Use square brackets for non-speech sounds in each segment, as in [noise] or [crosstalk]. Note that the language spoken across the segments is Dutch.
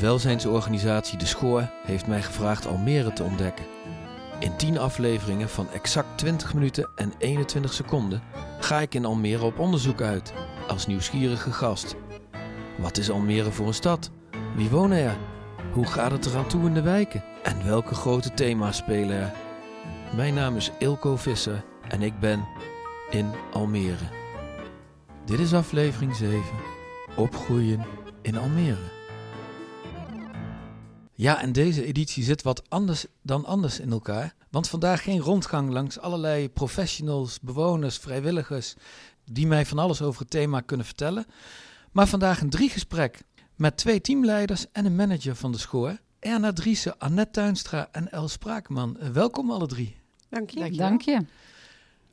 Welzijnsorganisatie De Schoor heeft mij gevraagd Almere te ontdekken. In 10 afleveringen van exact 20 minuten en 21 seconden ga ik in Almere op onderzoek uit, als nieuwsgierige gast. Wat is Almere voor een stad? Wie wonen er? Hoe gaat het eraan toe in de wijken? En welke grote thema's spelen er? Mijn naam is Ilko Visser en ik ben in Almere. Dit is aflevering 7. Opgroeien in Almere. Ja, en deze editie zit wat anders dan anders in elkaar. Want vandaag geen rondgang langs allerlei professionals, bewoners, vrijwilligers die mij van alles over het thema kunnen vertellen. Maar vandaag een driegesprek met twee teamleiders en een manager van de school. Erna Driessen, Annette Tuinstra en El Spraakman. Welkom alle drie. Dank je. Dank je.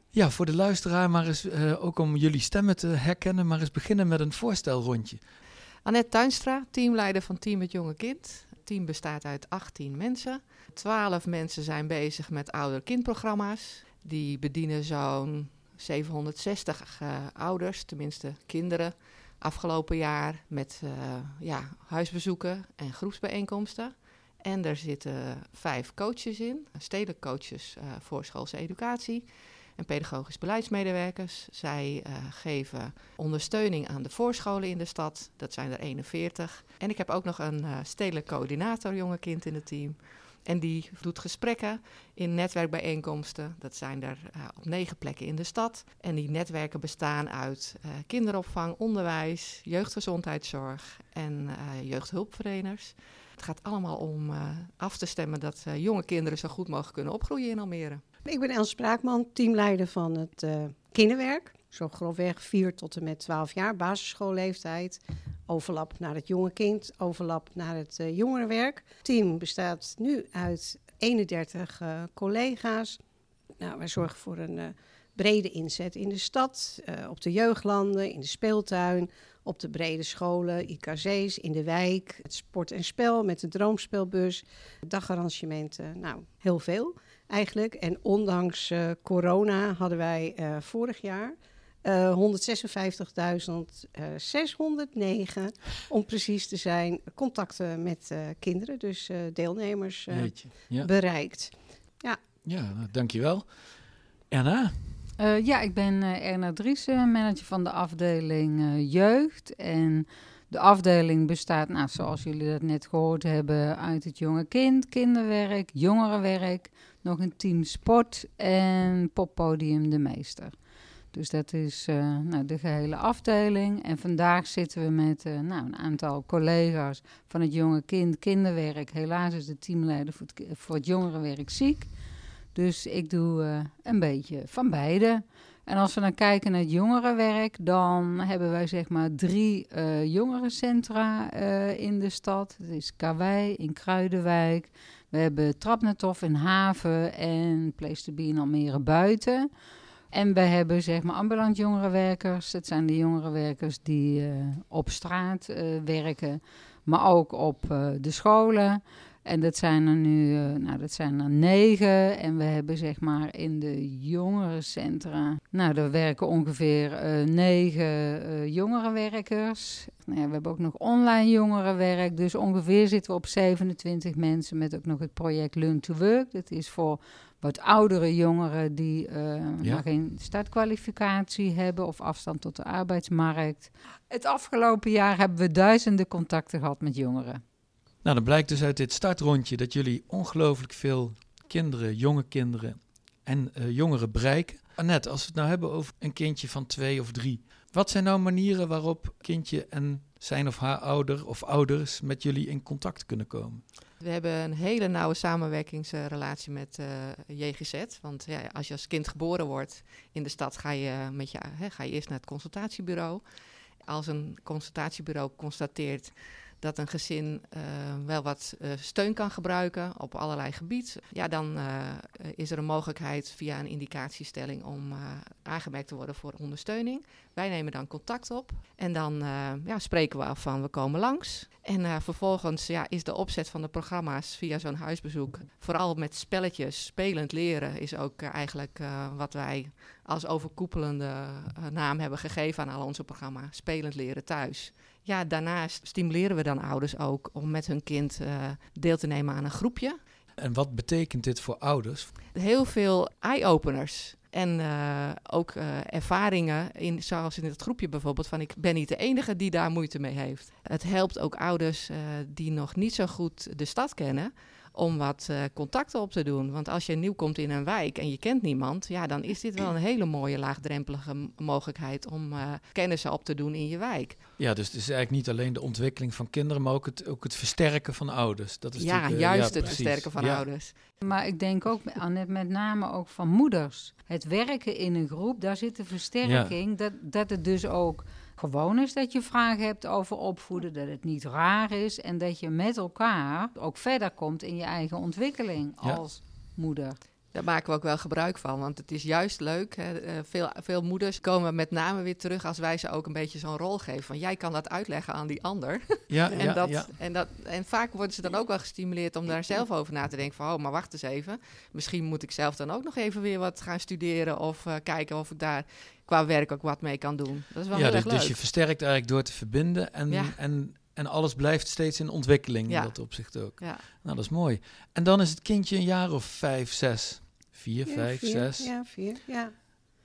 Ja, voor de luisteraar, maar eens, uh, ook om jullie stemmen te herkennen, maar eens beginnen met een voorstelrondje. Annette Tuinstra, teamleider van Team Het Jonge Kind. Het team bestaat uit 18 mensen. 12 mensen zijn bezig met ouder-kindprogramma's. Die bedienen zo'n 760 uh, ouders, tenminste kinderen, afgelopen jaar met uh, ja, huisbezoeken en groepsbijeenkomsten. En er zitten vijf coaches in, stedelijk coaches uh, voor schoolse educatie en pedagogisch beleidsmedewerkers. Zij uh, geven ondersteuning aan de voorscholen in de stad. Dat zijn er 41. En ik heb ook nog een uh, stedelijk coördinator jonge kind in het team. En die doet gesprekken in netwerkbijeenkomsten. Dat zijn er uh, op negen plekken in de stad. En die netwerken bestaan uit kinderopvang, onderwijs, jeugdgezondheidszorg en uh, jeugdhulpverleners. Het gaat allemaal om af te stemmen dat jonge kinderen zo goed mogelijk kunnen opgroeien in Almere. Ik ben Els Spraakman, teamleider van het kinderwerk. Zo grofweg 4 tot en met 12 jaar, basisschoolleeftijd. Overlap naar het jonge kind, overlap naar het jongerenwerk. Het team bestaat nu uit 31 uh, collega's. Nou, wij zorgen voor een brede inzet in de stad, op de jeugdlanden, in de speeltuin, op de brede scholen, IKC's, in de wijk, het sport en spel met de droomspelbus, dagarrangementen, nou, heel veel eigenlijk. En ondanks corona hadden wij vorig jaar uh, 156.609, om precies te zijn, contacten met kinderen, dus deelnemers ja. bereikt. Ja, ja nou, dankjewel. Erna? ja, ik ben Erna Driessen, manager van de afdeling jeugd. En de afdeling bestaat, nou, zoals jullie dat net gehoord hebben, uit het jonge kind, kinderwerk, jongerenwerk, nog een team sport en poppodium De Meester. Dus dat is nou, de gehele afdeling. En vandaag zitten we met nou, een aantal collega's van het jonge kind kinderwerk. Helaas is de teamleider voor het, voor het jongerenwerk ziek. Dus ik doe uh, een beetje van beide. En als we dan kijken naar het jongerenwerk, dan hebben wij zeg maar drie jongerencentra in de stad. Dat is Karwei in Kruidenwijk. We hebben Trapnetof in Haven en Place to Be in Almere Buiten. En we hebben zeg maar ambulant jongerenwerkers. Dat zijn de jongerenwerkers die op straat werken, maar ook op de scholen. En dat zijn er nu, nou dat zijn er negen. En we hebben zeg maar in de jongerencentra, nou daar werken ongeveer negen jongerenwerkers. Nou ja, we hebben ook nog online jongerenwerk. Dus ongeveer zitten we op 27 mensen met ook nog het project Learn to Work. Dat is voor wat oudere jongeren die uh, ja. geen startkwalificatie hebben of afstand tot de arbeidsmarkt. Het afgelopen jaar hebben we duizenden contacten gehad met jongeren. Nou, dan blijkt dus uit dit startrondje dat jullie ongelooflijk veel kinderen, jonge kinderen en uh, jongeren bereiken. Annette, als we het nou hebben over een kindje van twee of drie, wat zijn nou manieren waarop kindje en zijn of haar ouder of ouders met jullie in contact kunnen komen? We hebben een hele nauwe samenwerkingsrelatie met uh, JGZ. Want ja, als je als kind geboren wordt in de stad, ga je, met je, hè, ga je eerst naar het consultatiebureau. Als een consultatiebureau constateert dat een gezin uh, wel wat uh, steun kan gebruiken op allerlei gebieden, ja, dan uh, is er een mogelijkheid via een indicatiestelling om aangemerkt te worden voor ondersteuning. Wij nemen dan contact op en dan ja, spreken we af van we komen langs. En vervolgens ja, is de opzet van de programma's via zo'n huisbezoek, vooral met spelletjes, spelend leren, is ook eigenlijk wat wij als overkoepelende eh, naam hebben gegeven aan al onze programma's. Spelend leren thuis. Ja, daarnaast stimuleren we dan ouders ook om met hun kind uh, deel te nemen aan een groepje. En wat betekent dit voor ouders? Heel veel eye-openers. En uh, ook ervaringen, in, zoals in het groepje bijvoorbeeld, van ik ben niet de enige die daar moeite mee heeft. Het helpt ook ouders die nog niet zo goed de stad kennen, om wat uh, contacten op te doen. Want als je nieuw komt in een wijk en je kent niemand, ja, dan is dit wel een hele mooie laagdrempelige mogelijkheid om uh, kennissen op te doen in je wijk. Ja, dus het is eigenlijk niet alleen de ontwikkeling van kinderen, maar ook het, ook het versterken van ouders. Dat is ja, uh, juist ja, het versterken van ja. ouders. Maar ik denk ook, Annette, met name ook van moeders. Het werken in een groep, daar zit de versterking, dat, dat het dus ook gewoon is dat je vragen hebt over opvoeden, dat het niet raar is en dat je met elkaar ook verder komt in je eigen ontwikkeling als moeder. Daar maken we ook wel gebruik van, want het is juist leuk. Hè. Veel, veel moeders komen met name weer terug als wij ze ook een beetje zo'n rol geven. Van jij kan dat uitleggen aan die ander. [laughs] Ja, en, ja, dat, ja. En, dat, en vaak worden ze dan ook wel gestimuleerd om daar zelf over na te denken. Van, oh, maar wacht eens even. Misschien moet ik zelf dan ook nog even weer wat gaan studeren of uh, kijken of ik daar qua werk ook wat mee kan doen. Dat is wel ja, heel dus, erg leuk. dus je versterkt eigenlijk door te verbinden en, Ja. en, en alles blijft steeds in ontwikkeling Ja. in dat opzicht ook. Ja. Nou, dat is mooi. En dan is het kindje een jaar of vijf, zes, vier, Ja, vijf, vier, zes. Ja, vier, ja.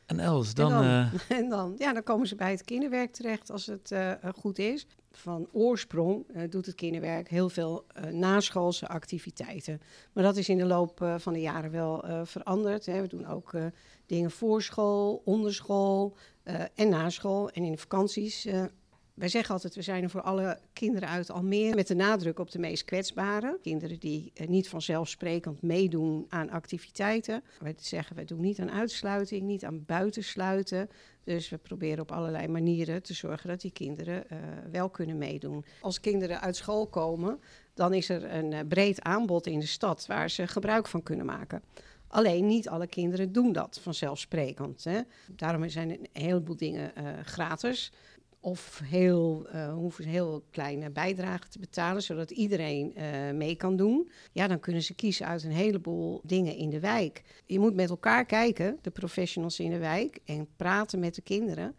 En Els, dan... dan? eh, [laughs] En dan, ja, dan komen ze bij het kinderwerk terecht als het eh, eh, goed is. Van oorsprong doet het kinderwerk heel veel eh, naschoolse activiteiten. Maar dat is in de loop eh, van de jaren wel eh, veranderd. Hè. We doen ook eh, dingen voor school, onderschool eh, en naschool. En in de vakanties. eh, wij zeggen altijd, we zijn er voor alle kinderen uit Almere. Met de nadruk op de meest kwetsbare. Kinderen die eh, niet vanzelfsprekend meedoen aan activiteiten. Wij zeggen, we doen niet aan uitsluiting, niet aan buitensluiten. Dus we proberen op allerlei manieren te zorgen dat die kinderen wel kunnen meedoen. Als kinderen uit school komen, dan is er een breed aanbod in de stad waar ze gebruik van kunnen maken. Alleen niet alle kinderen doen dat vanzelfsprekend. Hè. Daarom zijn een heleboel dingen eh, gratis. Of heel, eh, hoeven ze heel kleine bijdragen te betalen, zodat iedereen eh, mee kan doen. Ja, dan kunnen ze kiezen uit een heleboel dingen in de wijk. Je moet met elkaar kijken, de professionals in de wijk, en praten met de kinderen.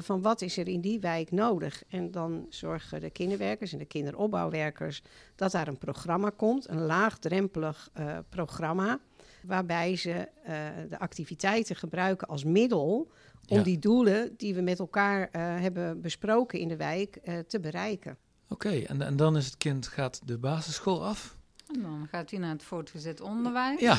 van wat is er in die wijk nodig? En dan zorgen de kinderwerkers en de kinderopbouwwerkers dat daar een programma komt, een laagdrempelig programma, waarbij ze eh, de activiteiten gebruiken als middel om Ja. die doelen die we met elkaar eh, hebben besproken in de wijk eh, te bereiken. Oké, en, en dan is het kind gaat de basisschool af. En dan gaat hij naar het voortgezet onderwijs. Ja.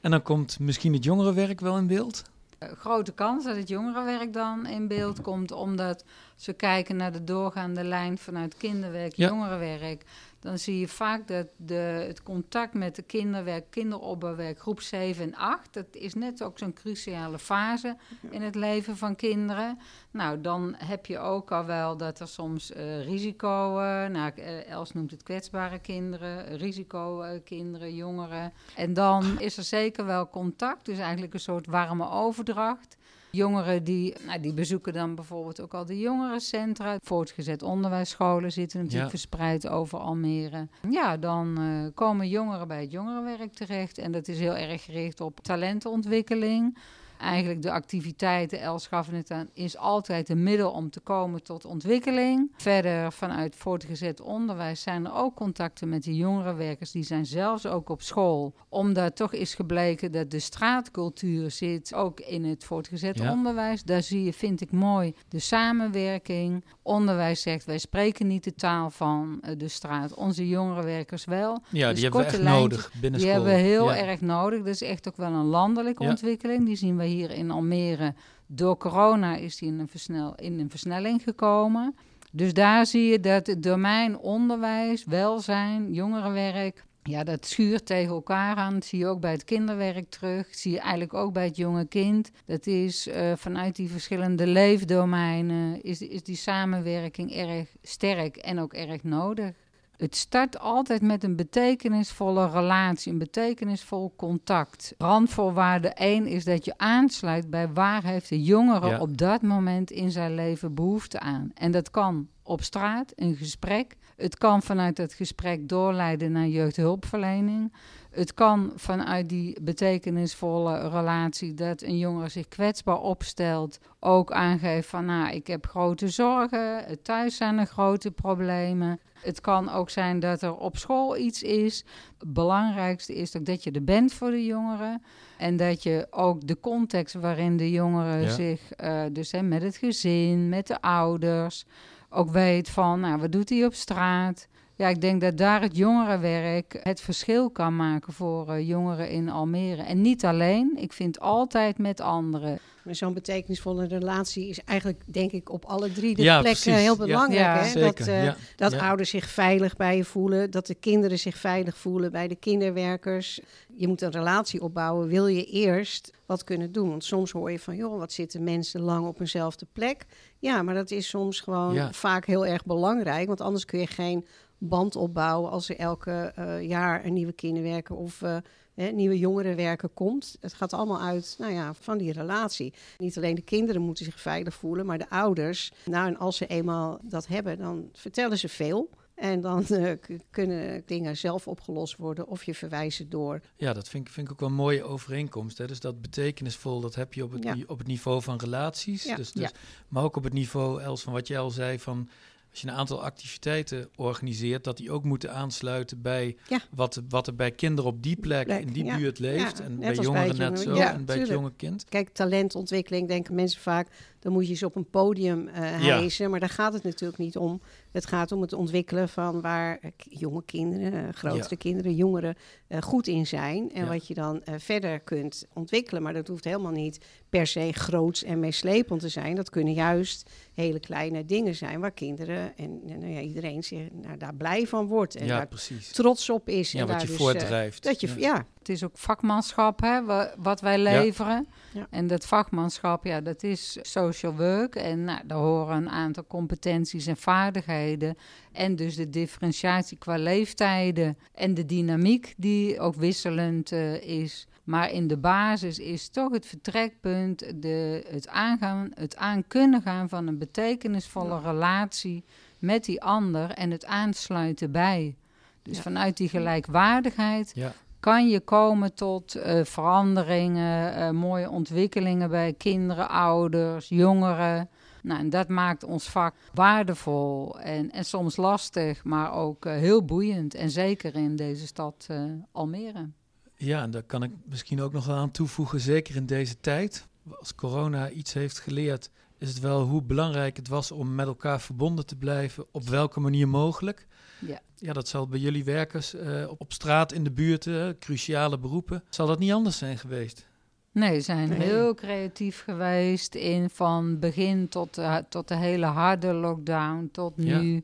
En dan komt misschien het jongerenwerk wel in beeld. Grote kans dat het jongerenwerk dan in beeld komt, omdat ze kijken naar de doorgaande lijn vanuit kinderwerk, Ja. jongerenwerk. Dan zie je vaak dat de, het contact met de kinderwerk, kinderopbouwwerk, groep 7 en 8, dat is net ook zo'n cruciale fase in het leven van kinderen. Nou, dan heb je ook al wel dat er soms eh, risico, eh, nou, eh, Els noemt het kwetsbare kinderen, risicokinderen, jongeren. En dan is er zeker wel contact, dus eigenlijk een soort warme overdracht. Jongeren die, nou, die bezoeken dan bijvoorbeeld ook al de jongerencentra. Voortgezet onderwijsscholen zitten natuurlijk Ja. verspreid over Almere. Ja, dan eh, komen jongeren bij het jongerenwerk terecht. En dat is heel erg gericht op talentenontwikkeling. Eigenlijk de activiteiten, Els aan, is altijd een middel om te komen tot ontwikkeling. Verder vanuit voortgezet onderwijs zijn er ook contacten met de jongerenwerkers. Die zijn zelfs ook op school. Omdat toch is gebleken dat de straatcultuur zit ook in het voortgezet Ja. onderwijs. Daar zie je, vind ik mooi, de samenwerking. Onderwijs zegt, wij spreken niet de taal van eh, de straat. Onze jongerenwerkers wel. Ja, Dus die hebben we echt nodig binnen Die school. hebben we heel Ja. erg nodig. Dat is echt ook wel een landelijke Ja. ontwikkeling. Die zien we hier in Almere. Door corona is die in een, versnel, in een versnelling gekomen. Dus daar zie je dat het domein onderwijs, welzijn, jongerenwerk... Ja, dat schuurt tegen elkaar aan. Dat zie je ook bij het kinderwerk terug. Dat zie je eigenlijk ook bij het jonge kind. Dat is eh, vanuit die verschillende leefdomeinen... Is, is die samenwerking erg sterk en ook erg nodig. Het start altijd met een betekenisvolle relatie, een betekenisvol contact. Randvoorwaarde 1 is dat je aansluit bij waar heeft de jongere Ja. op dat moment in zijn leven behoefte aan. En dat kan op straat, een gesprek. Het kan vanuit het gesprek doorleiden naar jeugdhulpverlening. Het kan vanuit die betekenisvolle relatie dat een jongere zich kwetsbaar opstelt, ook aangeeft van nou, ik heb grote zorgen, thuis zijn er grote problemen. Het kan ook zijn dat er op school iets is. Het belangrijkste is ook dat je er bent voor de jongeren. En dat je ook de context waarin de jongeren zich, uh, dus hè, met het gezin, met de ouders, ook weet van, nou, wat doet hij op straat? Ja, ik denk dat daar het jongerenwerk het verschil kan maken voor uh, jongeren in Almere. En niet alleen, ik vind altijd met anderen. Zo'n betekenisvolle relatie is eigenlijk, denk ik, op alle drie de ja, plekken heel belangrijk. Ja, hè? Dat, uh, dat ouders zich veilig bij je voelen, dat de kinderen zich veilig voelen bij de kinderwerkers. Je moet een relatie opbouwen, wil je eerst wat kunnen doen. Want soms hoor je van, joh, wat zitten mensen lang op eenzelfde plek. Ja, maar dat is soms gewoon vaak heel erg belangrijk, want anders kun je geen band opbouwen als er elke uh, jaar een nieuwe kinderwerker of uh, hè, nieuwe jongerenwerker komt. Het gaat allemaal uit nou ja, van die relatie. Niet alleen de kinderen moeten zich veilig voelen, maar de ouders. Nou, en als ze eenmaal dat hebben, dan vertellen ze veel. En dan uh, kunnen dingen zelf opgelost worden of je verwijzen door. Ja, dat vind ik, vind ik ook wel een mooie overeenkomst. Hè? Dus dat betekenisvol, dat heb je op het, ja. op het niveau van relaties. Ja. Dus, dus, ja. Maar ook op het niveau, Els, van wat jij al zei, van als je een aantal activiteiten organiseert, dat die ook moeten aansluiten bij ja. wat, wat er bij kinderen op die plek, in die buurt leeft. en bij jongeren net zo, en bij het jonge kind. Kijk, talentontwikkeling denken mensen vaak, dan moet je ze op een podium uh, hijsen. Maar daar gaat het natuurlijk niet om. Het gaat om het ontwikkelen van waar jonge kinderen, grotere kinderen, jongeren uh, goed in zijn. En wat je dan uh, verder kunt ontwikkelen. Maar dat hoeft helemaal niet per se groots en meeslepend te zijn. Dat kunnen juist hele kleine dingen zijn waar kinderen en nou ja, iedereen zich nou, daar blij van wordt. En daar precies. trots op is. Ja, en wat daar je dus, voordrijft. dat je, ja. Het is ook vakmanschap, hè, wat wij leveren. Ja. En dat vakmanschap, ja, dat is social work. En nou, daar horen een aantal competenties en vaardigheden. En dus de differentiatie qua leeftijden. En de dynamiek die ook wisselend uh, is. Maar in de basis is toch het vertrekpunt de, het aangaan, het aan kunnen gaan van een betekenisvolle ja. relatie met die ander en het aansluiten bij. Dus ja. vanuit die gelijkwaardigheid ja kan je komen tot uh, veranderingen, uh, mooie ontwikkelingen bij kinderen, ouders, jongeren. Nou, en dat maakt ons vak waardevol en, en soms lastig, maar ook uh, heel boeiend. En zeker in deze stad Almere. Ja, en daar kan ik misschien ook nog aan toevoegen, zeker in deze tijd. Als corona iets heeft geleerd, is het wel hoe belangrijk het was om met elkaar verbonden te blijven, op welke manier mogelijk. Ja. ja, dat zal bij jullie werkers uh, op straat in de buurt, uh, cruciale beroepen, zal dat niet anders zijn geweest? Nee, ze zijn nee. heel creatief geweest in van begin tot, uh, tot de hele harde lockdown, tot nu. Ja.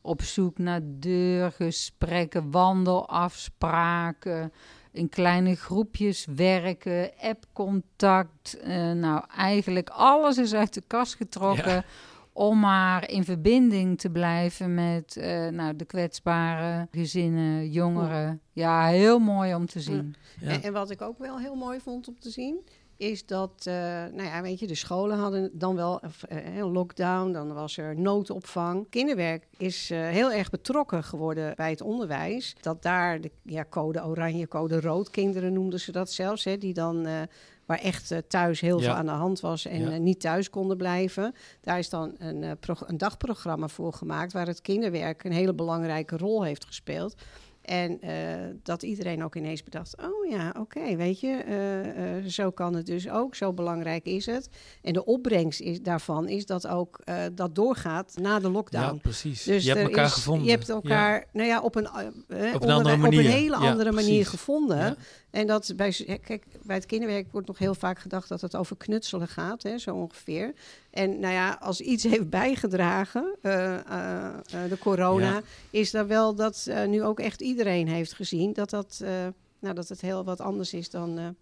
Op zoek naar deurgesprekken, wandelafspraken, in kleine groepjes werken, appcontact. Uh, nou, eigenlijk alles is uit de kast getrokken. Ja om maar in verbinding te blijven met uh, nou, de kwetsbare gezinnen, jongeren. Ja, heel mooi om te zien. Ja. En, en, wat ik ook wel heel mooi vond om te zien, is dat, uh, nou ja, weet je, de scholen hadden dan wel uh, een lockdown, dan was er noodopvang. Kinderwerk is heel erg betrokken geworden bij het onderwijs. Dat daar de ja, code oranje, code rood, kinderen noemden ze dat zelfs, hè, die dan waar echt uh, thuis heel ja. veel aan de hand was en ja. uh, niet thuis konden blijven. Daar is dan een, uh, een, dagprogramma voor gemaakt waar het kinderwerk een hele belangrijke rol heeft gespeeld. En dat iedereen ook ineens bedacht: oh ja, oké, okay, weet je, zo kan het dus ook, zo belangrijk is het. En de opbrengst is, daarvan is dat ook dat doorgaat na de lockdown. Ja, precies. Dus je hebt elkaar is, gevonden. Je hebt elkaar, ja. nou ja, op een, op een, andere manier. Op een hele andere manier gevonden. En dat bij, kijk, bij het kinderwerk wordt nog heel vaak gedacht dat het over knutselen gaat, hè, zo ongeveer. En nou ja, als iets [laughs] heeft bijgedragen, uh, uh, de corona, ja. is dat wel dat uh, nu ook echt iedereen heeft gezien dat, dat, nou, dat het heel wat anders is dan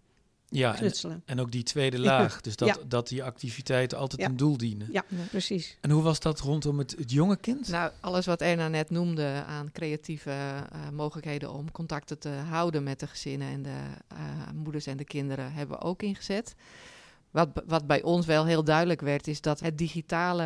ja, en, en, ook die tweede laag. Dus dat, ja. dat die activiteiten altijd ja. een doel dienen. Ja, precies. En hoe was dat rondom het, het jonge kind? Nou, alles wat Erna net noemde aan creatieve uh, mogelijkheden om contacten te houden met de gezinnen en de uh, moeders en de kinderen hebben we ook ingezet. Wat, wat bij ons wel heel duidelijk werd, is dat het digitale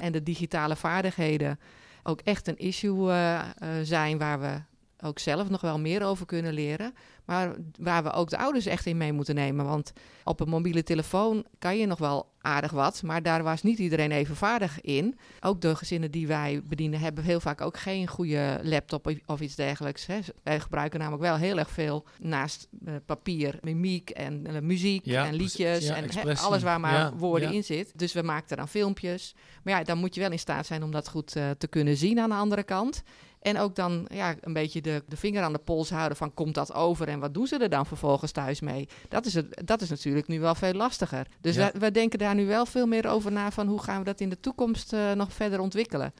en de digitale vaardigheden ook echt een issue uh, zijn waar we ook zelf nog wel meer over kunnen leren. Maar waar we ook de ouders echt in mee moeten nemen. Want op een mobiele telefoon kan je nog wel aardig wat, maar daar was niet iedereen even vaardig in. Ook de gezinnen die wij bedienen hebben heel vaak ook geen goede laptop of iets dergelijks. Hè. Wij gebruiken namelijk wel heel erg veel naast uh, papier, mimiek en uh, muziek en liedjes en alles waar maar ja, woorden in zit. Dus we maakten dan filmpjes. Maar ja, dan moet je wel in staat zijn om dat goed uh, te kunnen zien aan de andere kant. En ook dan ja, een beetje de, de vinger aan de pols houden van komt dat over en wat doen ze er dan vervolgens thuis mee? Dat is, het, dat is natuurlijk nu wel veel lastiger. Dus ja. we, denken daar nu wel veel meer over na van hoe gaan we dat in de toekomst uh, nog verder ontwikkelen.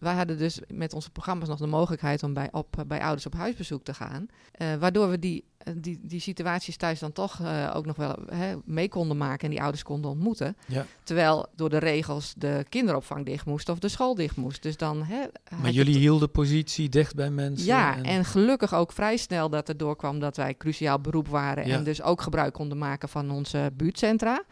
Wij hadden dus met onze programma's nog de mogelijkheid om bij, op, bij ouders op huisbezoek te gaan. Uh, waardoor we die, die, die situaties thuis dan toch uh, ook nog wel hè, mee konden maken en die ouders konden ontmoeten. Ja. Terwijl door de regels de kinderopvang dicht moest of de school dicht moest. Dus dan, hè, maar jullie hielden positie dicht bij mensen. Ja, en... en... gelukkig ook vrij snel dat er doorkwam dat wij cruciaal beroep waren. Ja. En dus ook gebruik konden maken van onze buurtcentra.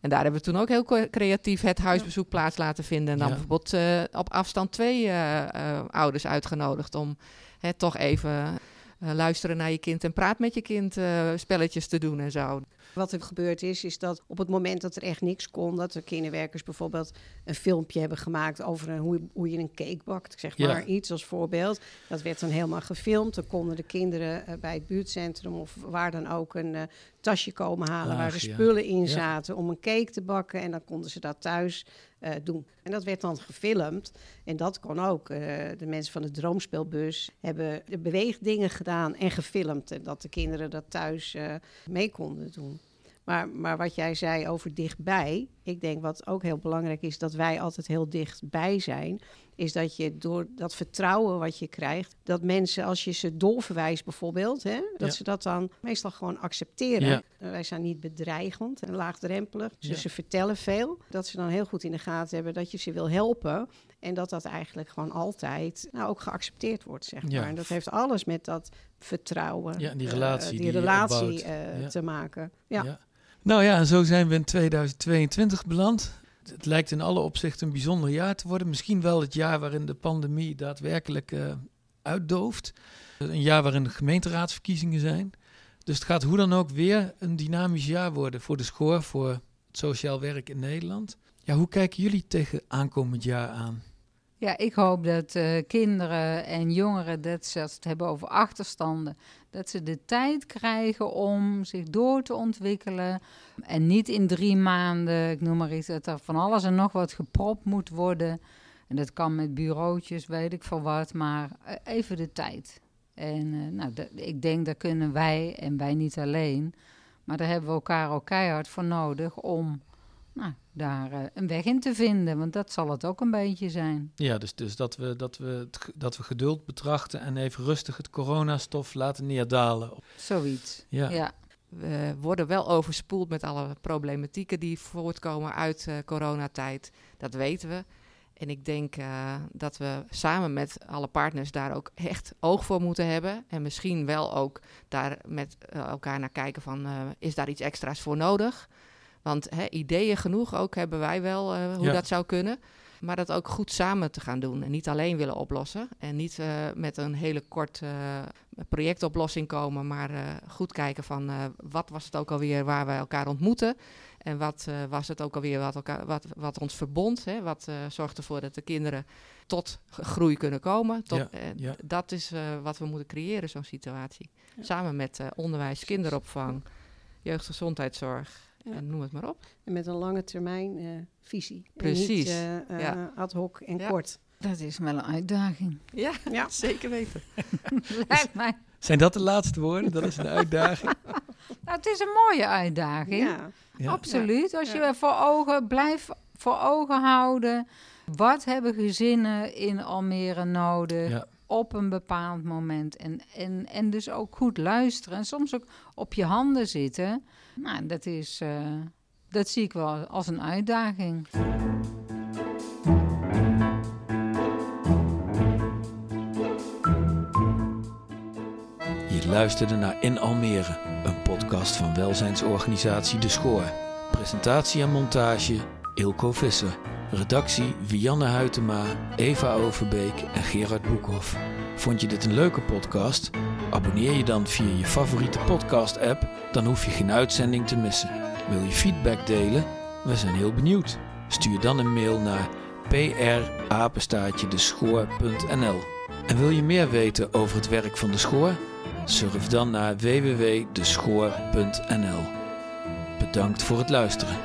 En daar hebben we toen ook heel creatief het huisbezoek plaats laten vinden. En dan ja. bijvoorbeeld uh, op afstand twee uh, uh, ouders uitgenodigd om hè, toch even luisteren naar je kind en praat met je kind spelletjes te doen en zo. Wat er gebeurd is, is dat op het moment dat er echt niks kon, dat de kinderwerkers bijvoorbeeld een filmpje hebben gemaakt over een, hoe, hoe, je een cake bakt, zeg maar ja. iets als voorbeeld. Dat werd dan helemaal gefilmd. Dan konden de kinderen uh, bij het buurtcentrum of waar dan ook een uh, tasje komen halen Ach, waar de spullen ja. in zaten om een cake te bakken. En dan konden ze dat thuis uh, doen. En dat werd dan gefilmd. En dat kon ook. de mensen van de Droomspeelbus hebben de beweegdingen gedaan en gefilmd. En dat de kinderen dat thuis mee konden doen. Maar, maar wat jij zei over dichtbij, ik denk wat ook heel belangrijk is, dat wij altijd heel dichtbij zijn, is dat je door dat vertrouwen wat je krijgt, dat mensen als je ze doorverwijst bijvoorbeeld, hè, dat ja. ze dat dan meestal gewoon accepteren. Ja. Wij zijn niet bedreigend en laagdrempelig, dus ja. ze vertellen veel. Dat ze dan heel goed in de gaten hebben dat je ze wil helpen en dat dat eigenlijk gewoon altijd nou, ook geaccepteerd wordt, zeg maar. En dat heeft alles met dat vertrouwen, ja, die relatie, uh, die, die relatie uh, te maken. ja. Nou ja, zo zijn we in 2022 beland. Het lijkt in alle opzichten een bijzonder jaar te worden. Misschien wel het jaar waarin de pandemie daadwerkelijk uh, uitdooft. Een jaar waarin de gemeenteraadsverkiezingen zijn. Dus het gaat hoe dan ook weer een dynamisch jaar worden voor de schoor, voor het sociaal werk in Nederland. Ja, hoe kijken jullie tegen aankomend jaar aan? Ja, ik hoop dat uh, kinderen en jongeren, dat ze het hebben over achterstanden, dat ze de tijd krijgen om zich door te ontwikkelen. En niet in drie maanden, ik noem maar iets, dat er van alles en nog wat gepropt moet worden. En dat kan met bureautjes, weet ik veel wat, maar uh, even de tijd. En uh, nou, ik denk dat kunnen wij, en wij niet alleen, maar daar hebben we elkaar ook keihard voor nodig om nou, daar uh, een weg in te vinden. Want dat zal het ook een beetje zijn. Ja, dus, dus dat, we, dat, we, dat we geduld betrachten en even rustig het coronastof laten neerdalen. Zoiets, ja. ja. We worden wel overspoeld met alle problematieken die voortkomen uit uh, coronatijd. Dat weten we. En ik denk uh, dat we samen met alle partners daar ook echt oog voor moeten hebben. En misschien wel ook daar met uh, elkaar naar kijken van, uh, is daar iets extra's voor nodig? Want hè, ideeën genoeg ook hebben wij wel uh, hoe ja. dat zou kunnen. Maar dat ook goed samen te gaan doen en niet alleen willen oplossen. En niet uh, met een hele kort uh, projectoplossing komen, maar goed kijken van wat was het ook alweer waar we elkaar ontmoeten. En wat was het ook alweer wat, elkaar, wat, wat ons verbond. Hè? Wat zorgt ervoor dat de kinderen tot groei kunnen komen. Tot, ja, ja. Dat is wat we moeten creëren, zo'n situatie. Ja. Samen met onderwijs, kinderopvang, jeugdgezondheidszorg. Ja. En noem het maar op. En met een lange termijn uh, visie. Precies. En niet uh, ja. ad hoc en ja. kort. Dat is wel een uitdaging. Ja, ja. [laughs] zeker weten. [laughs] Lijkt mij. Zijn dat de laatste woorden? Dat is een uitdaging. [laughs] nou, het is een mooie uitdaging. Ja. Absoluut. Als je voor ogen blijft voor ogen houden. Wat hebben gezinnen in Almere nodig? op een bepaald moment. En, en, en dus ook goed luisteren. En soms ook op je handen zitten. Nou, dat, is, uh, dat zie ik wel als een uitdaging. Je luisterde naar In Almere, een podcast van welzijnsorganisatie De Schoor. Presentatie en montage Ilko Visser. Redactie Vianne Huytema, Eva Overbeek en Gerard Boekhoff. Vond je dit een leuke podcast? Abonneer je dan via je favoriete podcast-app, dan hoef je geen uitzending te missen. Wil je feedback delen? We zijn heel benieuwd. Stuur dan een mail naar prapenstaatjedeschoor.nl En wil je meer weten over het werk van de Schoor? Surf dan naar www.deschoor.nl Bedankt voor het luisteren.